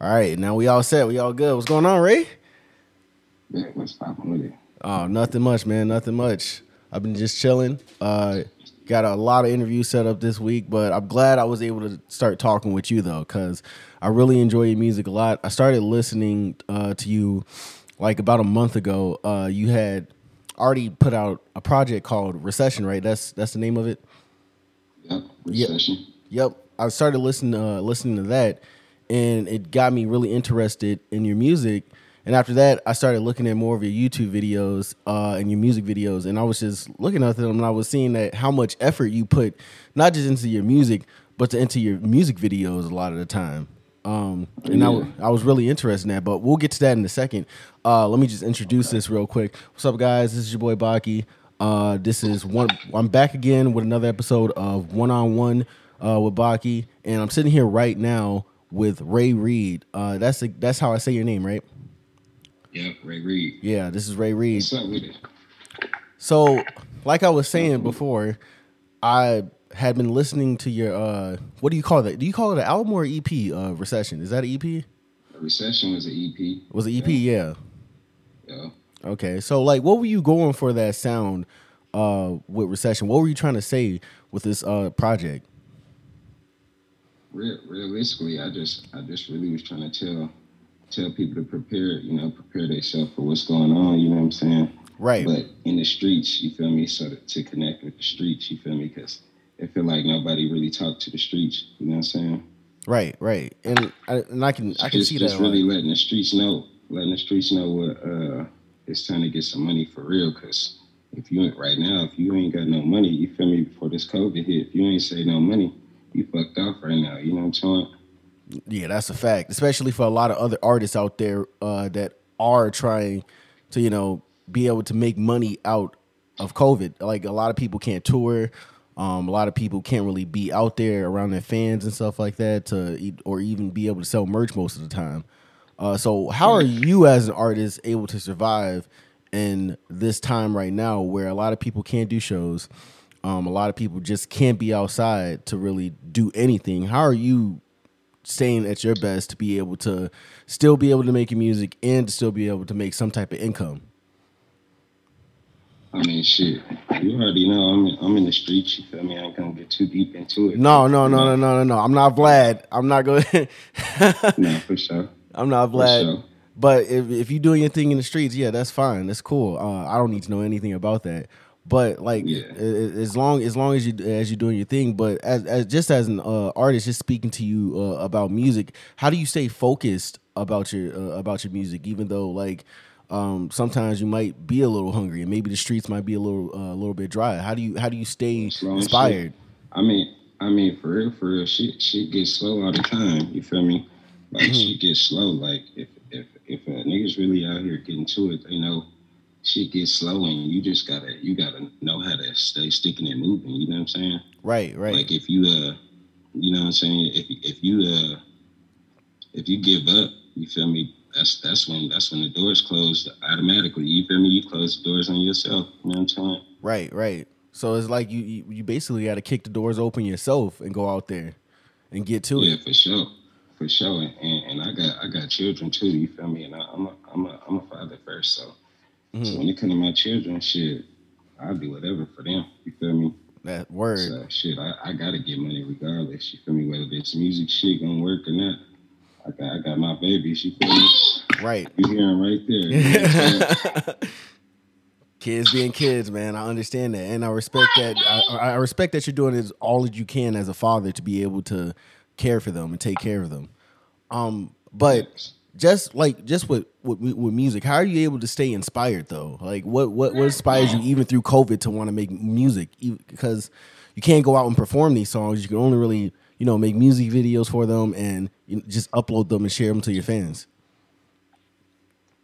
All right, now we all set. We all good. What's going on, Ray? Yeah, what's popping with it? Oh, nothing much, man. Nothing much. I've been just chilling. Uh, got a lot of interviews set up this week, but I'm glad I was able to start talking with you though, because I really enjoy your music a lot. I started listening uh, to you like about a month ago. Uh, you had already put out a project called Recession, right? That's that's the name of it. Yep, recession. Yep. I started listening uh, listening to that, and it got me really interested in your music. And after that, I started looking at more of your YouTube videos uh, and your music videos, and I was just looking at them, and I was seeing that how much effort you put, not just into your music, but to, into your music videos a lot of the time. Um, and I, I was really interested in that, but we'll get to that in a second. Uh, let me just introduce this real quick. What's up, guys? This is your boy Baki. Uh, this is one. I'm back again with another episode of One on One with Baki, and I'm sitting here right now with Ray Reed. Uh, that's a, that's how I say your name, right? Yeah, Ray Reed. Yeah, this is Ray Reed. What's up with it? So, like I was saying before, I had been listening to your uh, what do you call that? Do you call it an album or EP? Uh, Recession is that an EP? Recession was an EP. Was it EP? Yeah. Yeah. Okay, so like, what were you going for that sound uh, with Recession? What were you trying to say with this uh, project? Real, realistically, I just I just really was trying to tell tell people to prepare, you know, prepare themselves for what's going on. You know what I'm saying? Right. But in the streets, you feel me? So to, to connect with the streets, you feel me? Because I feel like nobody really talked to the streets. You know what I'm saying? Right, right, and I, and I can I can just, see just that. really like- letting the streets know, letting the streets know what uh, it's time to get some money for real. Because if you ain't right now, if you ain't got no money, you feel me? Before this COVID hit, if you ain't say no money, you fucked off right now. You know what I'm saying? Yeah, that's a fact. Especially for a lot of other artists out there uh, that are trying to, you know, be able to make money out of COVID. Like a lot of people can't tour. Um, a lot of people can't really be out there around their fans and stuff like that to, or even be able to sell merch most of the time. Uh, so how are you as an artist able to survive in this time right now where a lot of people can't do shows? Um, a lot of people just can't be outside to really do anything. How are you staying at your best to be able to still be able to make your music and to still be able to make some type of income. I mean, shit. You already know I'm in, I'm in the streets. You feel me? I ain't gonna get too deep into it. No, no, no, no, no, no, no. I'm not Vlad. I'm not going. no, for sure. I'm not Vlad. sure. But if if you're doing your thing in the streets, yeah, that's fine. That's cool. Uh, I don't need to know anything about that. But like, Yeah. as long as long as you as you're doing your thing, but as, as just as an uh, artist, just speaking to you uh, about music, how do you stay focused about your uh, about your music, even though like um, sometimes you might be a little hungry and maybe the streets might be a little uh, a little bit dry. How do you how do you stay and inspired? I mean, I mean, for real, for real, shit, shit gets slow all the time. You feel me? Like Mm-hmm. shit gets slow. Like if if if a niggas really out here getting to it, they know shit gets slow, and you just gotta you gotta know how to stay sticking and moving. You know what I'm saying? Right, right, Like if you uh, you know what I'm saying? If if you uh, if you give up, you feel me? That's that's when that's when the doors close automatically. You feel me? You close the doors on yourself. You know what I'm saying? right, right. So it's like you you, you basically got to kick the doors open yourself and go out there and get to Yeah, it. Yeah, for sure, for sure. And, and I got I got children too. You feel me? And I, I'm a I'm a I'm a father first. So Mm-hmm. so when it comes to my children, shit, I'll do whatever for them. You feel me? That word. So shit, I, I gotta get money regardless. You feel me? Whether this music shit gonna work or not. I got I got my babies. You feel me? Right. You hear 'em right there. You know what I'm saying? kids being kids, man. I understand that, and I respect that. I, I respect that you're doing is all that you can as a father to be able to care for them and take care of them. Um, but just like just with, with with music, how are you able to stay inspired though? Like, what what what inspires you even through COVID to want to make music? Because you can't go out and perform these songs. You can only really you know make music videos for them and just upload them and share them to your fans.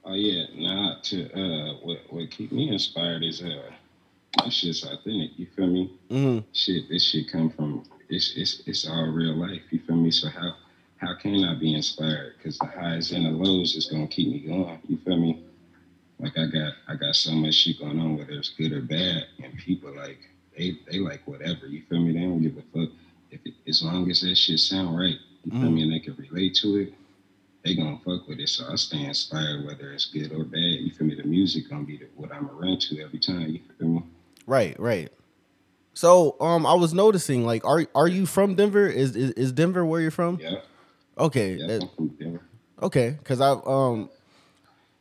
Oh yeah, nah. To uh, what what keep me inspired is uh, my shit's authentic. You feel me? hmm Shit, this shit come from it's it's it's all real life. You feel me? So how how can I be inspired? Because the highs and the lows is gonna keep me going. You feel me? Like I got I got so much shit going on, whether it's good or bad, and people like they they like whatever. You feel me? They don't give a fuck if it, as long as that shit sound right. You feel Mhm. me? And they can relate to it. they gonna fuck with it. So I stay inspired, whether it's good or bad. You feel me? The music gonna be the, what I'm around to every time. You feel me? Right, right. So, um, I was noticing, like, are are you from Denver? Is is, is Denver where you're from? Yeah. Okay. Yeah. that- from Denver. okay. Because I um,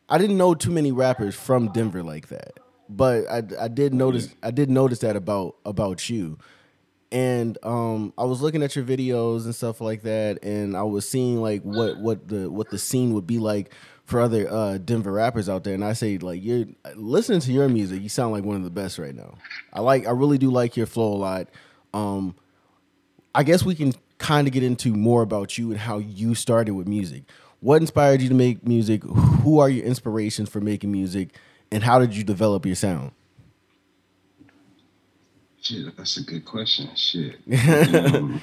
I didn't know too many rappers from Denver like that, but I I did notice I did notice that about about you, and um, I was looking at your videos and stuff like that, and I was seeing like what what the what the scene would be like for other uh Denver rappers out there, and I say like you're listening to your music, you sound like one of the best right now. I like I really do like your flow a lot. Um, I guess we can kind of get into more about you and how you started with music. What inspired you to make music? Who are your inspirations for making music? And how did you develop your sound? Shit, that's a good question. Shit. Um,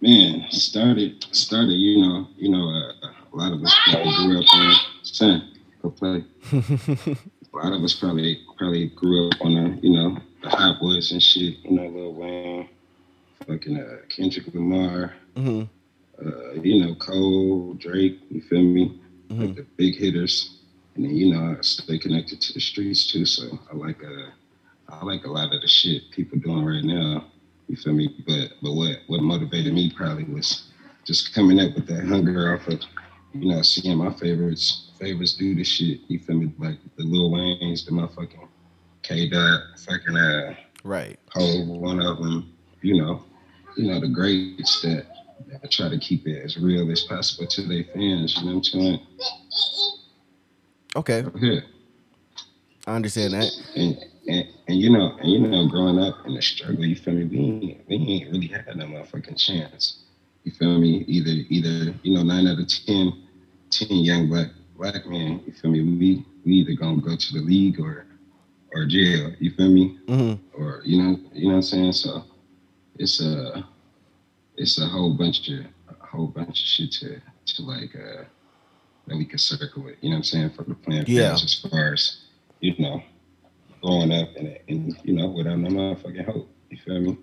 man, started started. You know, you know, uh, a lot of us probably grew up on son. Go play. a lot of us probably probably grew up on the you know the Hot Boys and shit. You know, Lil Wayne, fucking uh, Kendrick Lamar. hmm Uh, you know, Cole, Drake. You feel me? Mhm. Like the big hitters. And then you know, I stay connected to the streets too. So I like uh, I like a lot of the shit people doing right now. You feel me? But but what what motivated me probably was just coming up with that hunger off of you know seeing my favorites favorites do the shit. You feel me? Like the Lil Waynes, the motherfucking K Dot, fucking uh, Right. Hov, one of them. You know, you know the greats that, that try to keep it as real as possible to their fans. You know what I'm saying? Okay. Ahead. I understand that. and, and and you know, and you know, growing up in the struggle, you feel me? We ain't, we ain't really had no motherfucking chance. You feel me? Either either you know, nine out of 10, 10 young black black men. You feel me? We we either gonna go to the league or or jail. You feel me? hmm Or you know, you know what I'm saying? So it's a it's a whole bunch of a whole bunch of shit to to like uh that we can circle with. You know what I'm saying? For the plan Yeah. as far as you know, growing up and, and you know, without no motherfucking hope. You feel me?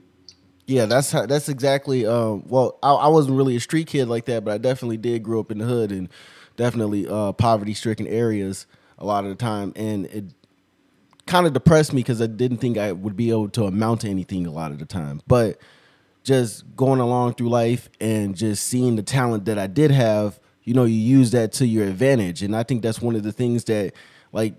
Yeah, that's how, that's exactly. Um, well, I, I wasn't really a street kid like that, but I definitely did grow up in the hood and definitely uh, poverty stricken areas a lot of the time, and it kind of depressed me because I didn't think I would be able to amount to anything a lot of the time. But just going along through life and just seeing the talent that I did have, you know, you use that to your advantage, and I think that's one of the things that like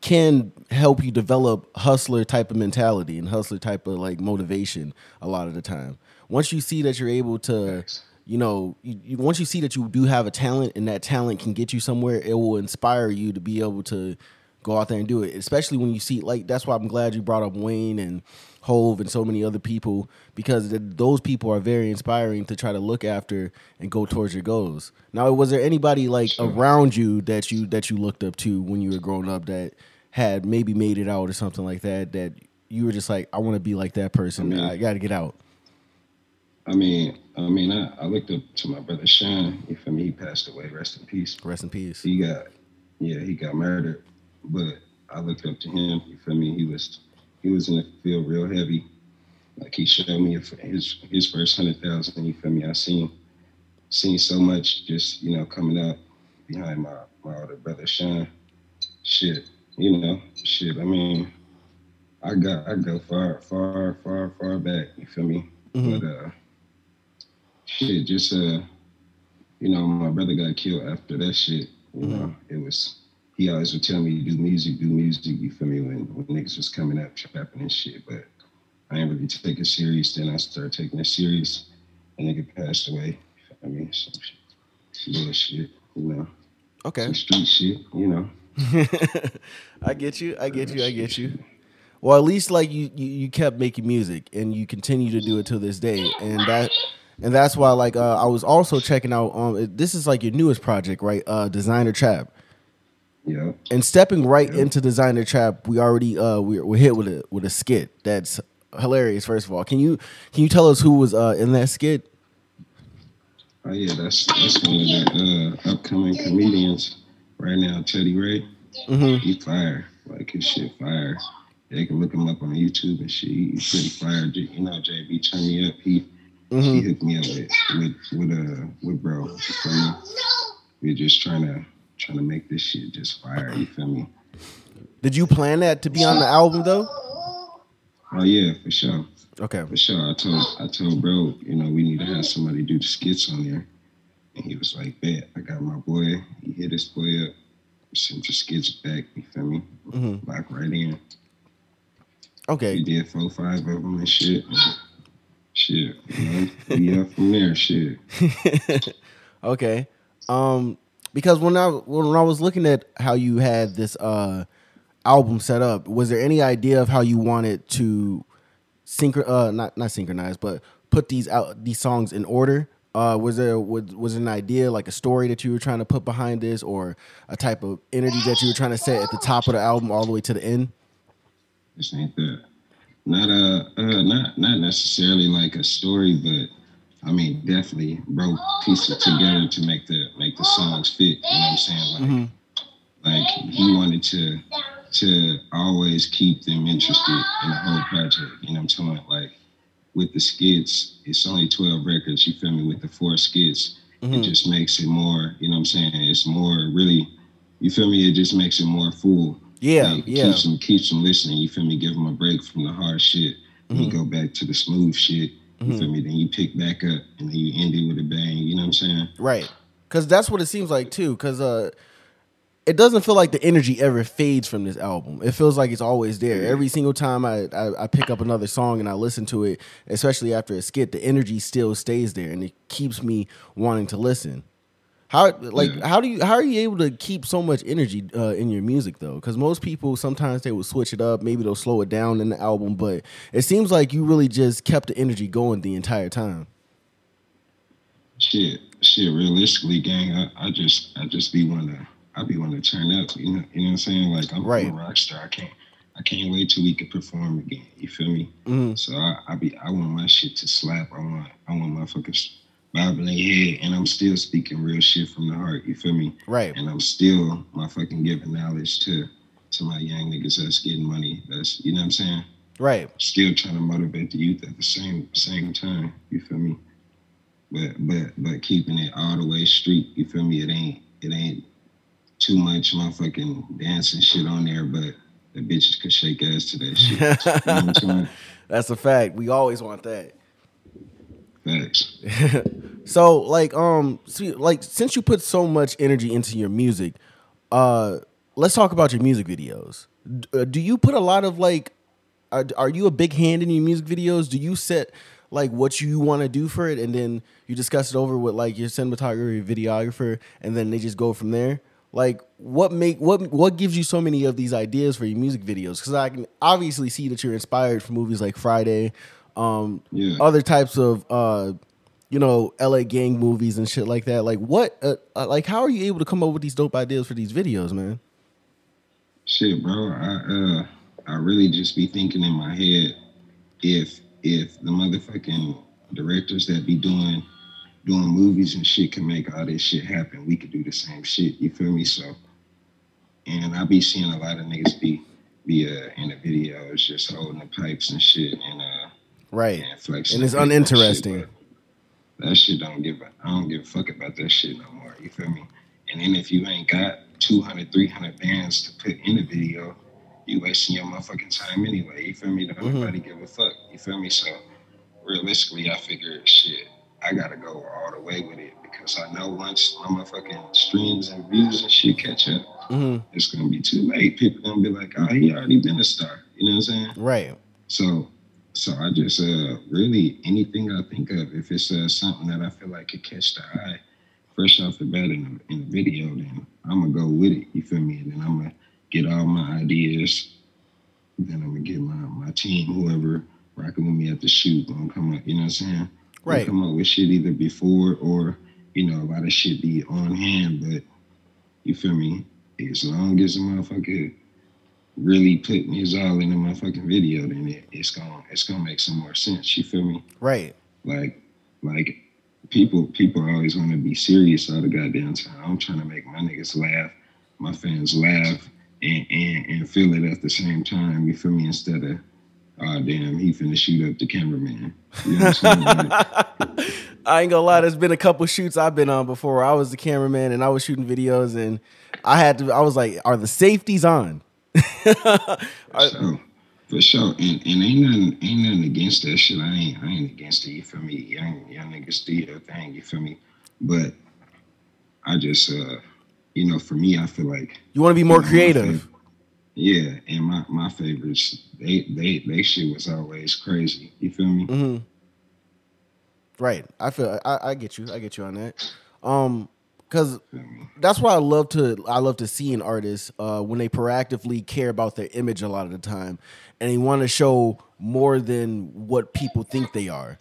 can help you develop hustler type of mentality and hustler type of like motivation a lot of the time. Once you see that you're able to, you know, you, you, once you see that you do have a talent and that talent can get you somewhere, it will inspire you to be able to go out there and do it. Especially when you see like that's why I'm glad you brought up Wayne and Hov and so many other people because th- those people are very inspiring to try to look after and go towards your goals. Now, was there anybody like Sure. around you that you that you looked up to when you were growing up that had maybe made it out or something like that that you were just like, I want to be like that person. I mean- I got to get out. I mean, I mean, I, I looked up to my brother Sean. You feel me? He passed away. Rest in peace. Rest in peace. He got, yeah, he got murdered. But I looked up to him. You feel me? He was, he was in the field real heavy. Like he showed me his his first hundred thousand. You feel me? I seen, seen so much just you know coming up behind my my older brother Sean. Shit, you know, shit. I mean, I got I go far far far far back. You feel me? Mhm. But uh, shit, just uh, you know, my brother got killed after that shit. You know, it was he always would tell me do music, do music. You feel me? When when niggas was coming up trapping and shit, but I ain't really take it serious. Then I started taking it serious. And nigga passed away. I mean, some shit, shit, you know, Okay. some street shit, you know. I get you. I get you. I get you. Well, at least like you, you, you kept making music and you continue to do it to this day, and that, and that's why like uh, I was also checking out. Um, this is like your newest project, right? Uh, Designer Trap. Yeah. And stepping right Yeah. into Designer Trap, we already uh we're, we're hit with a with a skit that's hilarious. First of all, can you can you tell us who was uh in that skit? Oh yeah, that's that's one of the uh, upcoming comedians right now, Teddy Ray. Mm-hmm. He fire. Like his shit fire. They can look him up on YouTube and shit. He's pretty fire. You know, JB turn me up. He She hooked me up with with with uh with bro. You? We're just trying to trying to make this shit just fire. You feel me? Did you plan that to be on the album though? Oh yeah, for sure. Okay. For sure. I told I told bro, you know, we need to have somebody do the skits on there. And he was like, Bet, I got my boy. He hit his boy up, sent the skits back, you feel me? Mhm. Lock right in. Okay. We did four, five of them and shit. Shit. You know, we up from there, shit. okay. Um, because when I when I was looking at how you had this uh album set up, was there any idea of how you wanted to synchro uh not not synchronize, but put these out these songs in order? Uh, was there was was an idea like a story that you were trying to put behind this, or a type of energy that you were trying to set at the top of the album all the way to the end? This ain't that. Not uh, uh not not necessarily like a story, but I mean definitely bro piece it together to make the make the songs fit. You know what I'm saying? Like Mhm. like he wanted to to always keep them interested in the whole project. You know what I'm talking? Like with the skits, it's only 12 records, you feel me, with the four skits. It Mhm. just makes it more, you know what I'm saying? It's more really, you feel me? It just makes it more full. Yeah, Like, yeah. Keeps them, keeps them listening. You feel me? Give them a break from the hard shit. And Mhm. you go back to the smooth shit. You Mhm. feel me? Then you pick back up and then you end it with a bang. You know what I'm saying? Right. Cause that's what it seems like too. Cause uh it doesn't feel like the energy ever fades from this album. It feels like it's always there. Every single time I, I, I pick up another song and I listen to it, especially after a skit, the energy still stays there and it keeps me wanting to listen. How like Yeah. how do you how are you able to keep so much energy uh, in your music though? Because most people sometimes they will switch it up, maybe they'll slow it down in the album, but it seems like you really just kept the energy going the entire time. Shit, shit. Realistically, gang, I, I just, I just be one to, I be one to turn up. You know, you know what I'm saying? Like I'm, Right. I'm a rock star. I can't, I can't wait till we can perform again. You feel me? Mhm. So I, I be, I want my shit to slap. I want, I want motherfuckers bobbing their head, and I'm still speaking real shit from the heart. You feel me? Right. And I'm still my fucking giving knowledge to, to my young niggas that's getting money. That's, you know what I'm saying? Right. still trying to motivate the youth at the same same time. You feel me? But but but keeping it all the way street. You feel me? It ain't it ain't too much motherfucking dancing shit on there, but the bitches could shake ass to that shit. you know what I'm saying? That's a fact. We always want that. Facts. so like um see, like since you put so much energy into your music, uh let's talk about your music videos. Uh, do you put a lot of like are, are you a big hand in your music videos? Do you set like what you want to do for it and then you discuss it over with like your cinematographer, videographer and then they just go from there? Like what make what what gives you so many of these ideas for your music videos? Cuz I can obviously see that you're inspired from movies like Friday, um Yeah. other types of uh you know LA gang movies and shit like that. Like what uh, uh, like how are you able to come up with these dope ideas for these videos, man? Shit, bro. I uh I really just be thinking in my head if if the motherfucking directors that be doing doing movies and shit can make all this shit happen, we could do the same shit. You feel me? So and I be seeing a lot of niggas be be uh in the videos just holding the pipes and shit and uh Right. and it's and that shit, uninteresting. That shit don't give a I don't give a fuck about that shit no more. You feel me? And then if you ain't got 200, 300 bands to put in the video, you wasting your motherfucking time anyway. You feel me? Don't Mhm. nobody give a fuck. You feel me? So realistically, I figure shit. I gotta go all the way with it because I know once my motherfucking streams and views and shit catch up, hmm it's gonna be too late. People gonna be like, "Oh, he already been a star." You know what I'm saying? Right. So, so I just uh really anything I think of, if it's uh, something that I feel like could catch the eye, fresh off the bat in the, in video, then I'm gonna go with it. You feel me? And then I'm gonna get all my ideas. Then I'm gonna get my my team, whoever rocking with me at the shoot, gonna come up. You know what I'm saying? Right. Come up with shit either before or you know a lot of shit be on hand, but you feel me? As long as the motherfucker really putting his all in the motherfucking video, then it, it's gonna it's gonna make some more sense. You feel me? Right. Like like people people always want to be serious all the goddamn time. I'm trying to make my niggas laugh, my fans laugh, and and, and feel it at the same time. You feel me? Instead of oh damn, he finna shoot up the cameraman. You know? I ain't gonna lie. There's been a couple shoots I've been on before. I was the cameraman and I was shooting videos, and I had to. I was like, "Are the safeties on?" For sure. For sure. And, and ain't nothing ain't nothing against that shit. I ain't I ain't against it, you feel me? Young young niggas do your thing, you feel me? But I just uh you know, for me I feel like You want to be more creative. Yeah, and my, my favorites, they they they shit was always crazy. You feel me? Mm-hmm. Right. I feel. I, I get you. I get you on that. Um, because that's why I love to. I love to see an artist uh, when they proactively care about their image a lot of the time, and they want to show more than what people think they are.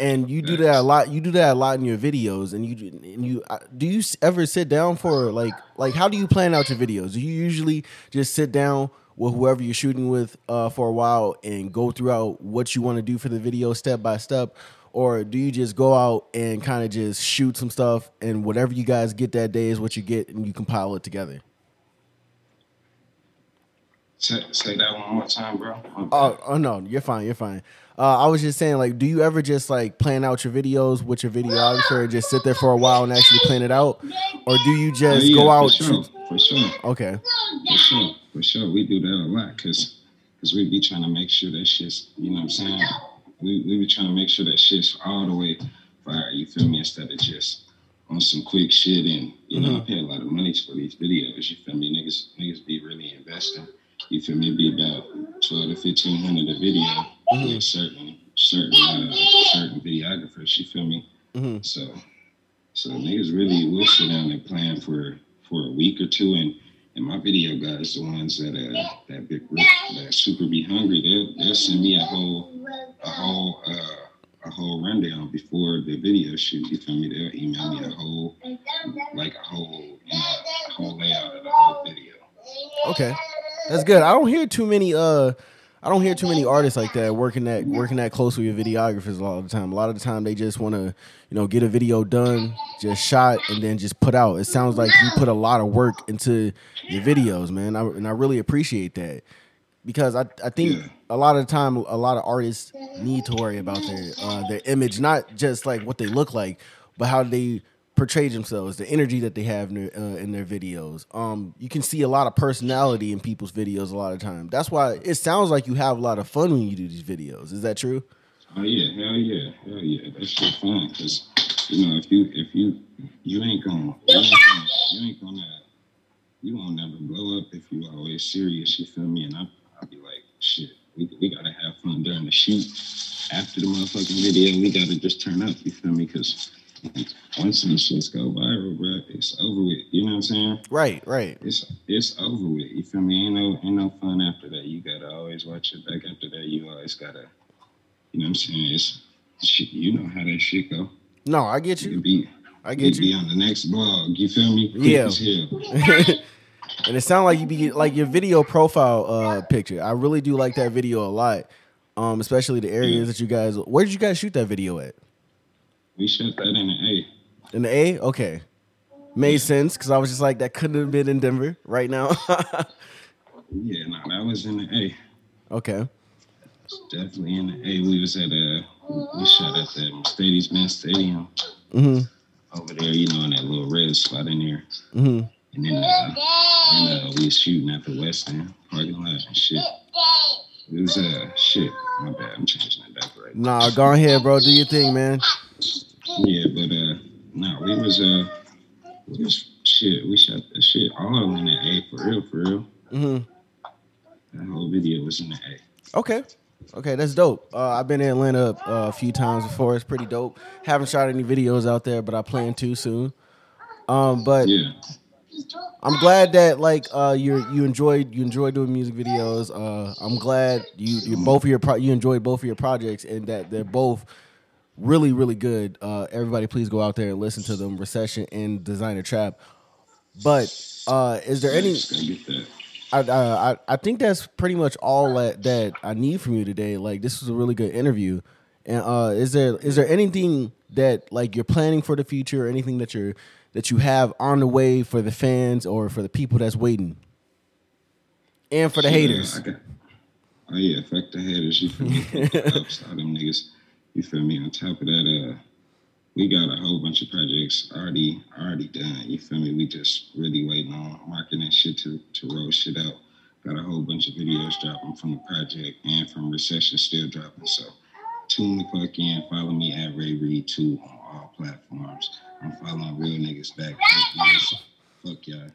And you do that a lot. You do that a lot in your videos. And you and you uh, do you ever sit down for like like how do you plan out your videos? Do you usually just sit down with whoever you're shooting with uh, for a while and go throughout what you want to do for the video step by step, or do you just go out and kind of just shoot some stuff and whatever you guys get that day is what you get and you compile it together? Say, say that one more time, bro. Bad. Oh, oh no, you're fine. You're fine. Uh, I was just saying, like, do you ever just like plan out your videos with your videographer and just sit there for a while and actually plan it out, or do you Oh, just yeah, go for out? sure, for sure. Okay. For sure, for sure. We do that a lot because because we be trying to make sure that shit's, you know what I'm saying? We, we be trying to make sure that shit's all the way fire, you feel me? Instead of just on some quick shit and, you know, I pay a lot of money for these videos, you feel me? Niggas niggas be really investing. You feel me? It be about 12 to 1500 a video Mhm. with certain, certain, uh, certain videographers, you feel me? hmm So, so niggas really will sit down and plan for for a week or two, and and my video guys, the ones that uh that big that super be hungry, they'll they'll send me a whole a whole uh a whole rundown before the video shoot. You feel me? They'll email me a whole like a whole you know a whole layout of the whole video. Okay, that's good. I don't hear too many. Uh, I don't hear too many artists like that working that working that close with your videographers a lot of the time. A lot of the time, they just want to, you know, get a video done, just shot, and then just put out. It sounds like you put a lot of work into your videos, man, I, and I really appreciate that because I I think Yeah. a lot of the time, a lot of artists need to worry about their uh, their image, not just like what they look like, but how they portray themselves, the energy that they have in their, uh, in their videos. Um, you can see a lot of personality in people's videos a lot of time. That's why it sounds like you have a lot of fun when you do these videos. Is that true? Oh yeah, hell yeah, hell yeah. That shit fun because you know if you if you you ain't gonna you ain't gonna you ain't gonna you won't never blow up if you always serious. You feel me? And I I'll be like shit. We we gotta have fun during the shoot. After the motherfucking video, we gotta just turn up. You feel me? Because once these shits go viral, bro, it's over with. You know what I'm saying? Right, right. It's it's over with. You feel me? Ain't no ain't no fun after that. You gotta always watch it back after that. You always gotta, you know what I'm saying? It's shit. You know how that shit go. No, I get You you. be I you get be you. on the next blog. You feel me? Quick Yeah. and it sounds like you be like your video profile uh picture. I really do like that video a lot. Um, especially the areas that you guys. Where did you guys shoot that video at? We shut that in the A. In the A? Okay. Made sense because I was just like, that couldn't have been in Denver right now. Yeah, no, that was in the A. okay. Definitely in the A. We was at uh we shot at the Mercedes Benz Stadium hmm over there, you know, in that little red spot in there. hmm And then uh, and, uh we was shooting at the West End parking lot and shit. It was uh shit. My bad. I'm changing it back right. Now. Nah, go ahead, bro. Do your thing, man. Yeah, but uh no, we was uh we was shit, we shot that shit all in the A for real, for real. hmm That whole video was in the A. Okay. Okay, that's dope. Uh, I've been in Atlanta uh, a few times before. It's pretty dope. Haven't shot any videos out there, but I plan to soon. Um, but Yeah. I'm glad that like uh you you enjoyed you enjoyed doing music videos. Uh I'm glad you you both of your pro- you enjoyed both of your projects and that they're both really really good. Uh everybody please go out there and listen to them Recession and Designer Trap. But uh is there any. I, uh, I I think that's pretty much all that, that I need from you today. Like this was a really good interview. And uh, is there is there anything that like you're planning for the future, or anything that you're that you have on the way for the fans or for the people that's waiting, and for the uh, haters? Got, Oh yeah, fuck the haters. You feel me? Fuck the ups, all them niggas. You feel me? On top of that, uh, we got a whole bunch of projects already already done. You feel me? We just really waiting on marketing shit to to roll shit out. Got a whole bunch of videos dropping from the project and from recession still dropping. So tune the fuck in. Follow me at Ray Reed too on all platforms. I'm following real niggas back. Fuck y'all.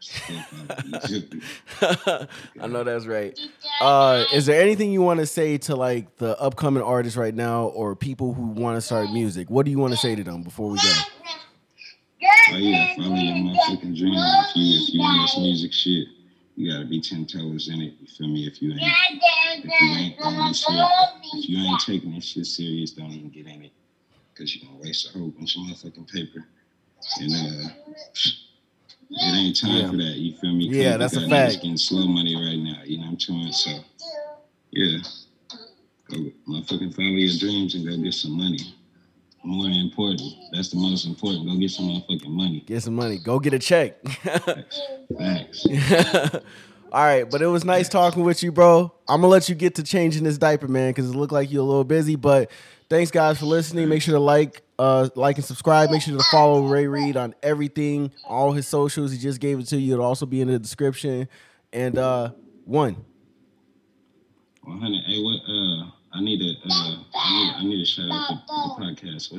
Follow me. I know that's right. Uh, is there anything you want to say to like the upcoming artists right now, or people who want to start music? What do you want to say to them before we go? Oh yeah, follow your motherfucking dream. If you if you in this music shit, you gotta be ten toes in it. You feel me? If you ain't if you ain't throwing this shit, if you ain't taking this shit serious, don't even get in it. Cause you're gonna waste a whole bunch of motherfucking paper. And uh it ain't time Yeah. for that, you feel me? Yeah, that's a we got niggas fact. Getting slow money right now, you know what I'm saying? So yeah. Go motherfucking follow your dreams and go get some money. More important. That's the most important. Go get some motherfucking money. Get some money. Go get a check. Facts. All right, but it was nice talking with you, bro. I'm gonna let you get to changing this diaper, man, because it looked like you're a little busy. But thanks, guys, for listening. Make sure to like, uh, like and subscribe. Make sure to follow Ray Reed on everything, all his socials. He just gave it to you. It'll also be in the description. And uh, one. 100. Hey, what? Uh, I need a. Uh, I need. I need shout out to the podcast.